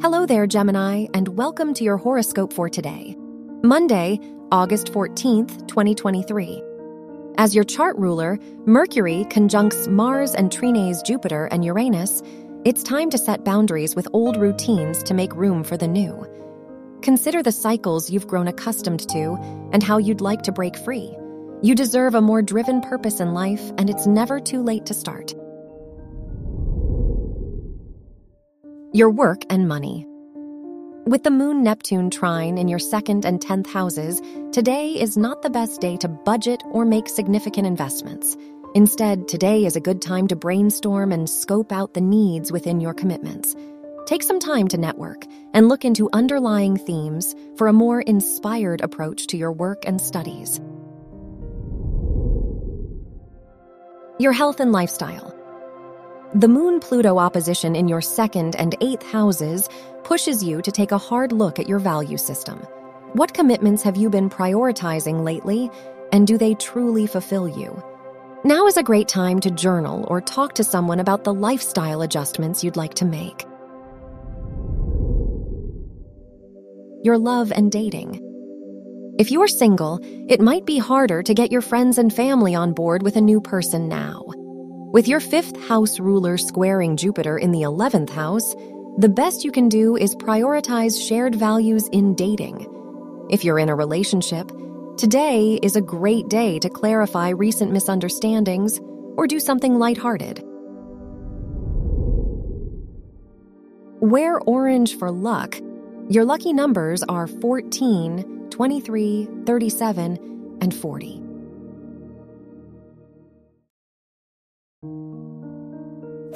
Hello there, Gemini, and welcome to your horoscope for today, Monday, August 14th, 2023. As your chart ruler, Mercury conjuncts Mars and trines Jupiter and Uranus. It's time to set boundaries with old routines to make room for the new. Consider the cycles you've grown accustomed to and how you'd like to break free. You deserve a more driven purpose in life, and it's never too late to start. Your work and money. With the Moon Neptune trine in your second and tenth houses, today is not the best day to budget or make significant investments. Instead, today is a good time to brainstorm and scope out the needs within your commitments. Take some time to network and look into underlying themes for a more inspired approach to your work and studies. Your health and lifestyle. The Moon Pluto opposition in your second and eighth houses pushes you to take a hard look at your value system. What commitments have you been prioritizing lately, and do they truly fulfill you? Now is a great time to journal or talk to someone about the lifestyle adjustments you'd like to make. Your love and dating. If you're single, it might be harder to get your friends and family on board with a new person now. With your fifth house ruler squaring Jupiter in the 11th house, the best you can do is prioritize shared values in dating. If you're in a relationship, today is a great day to clarify recent misunderstandings or do something lighthearted. Wear orange for luck. Your lucky numbers are 14, 23, 37, and 40.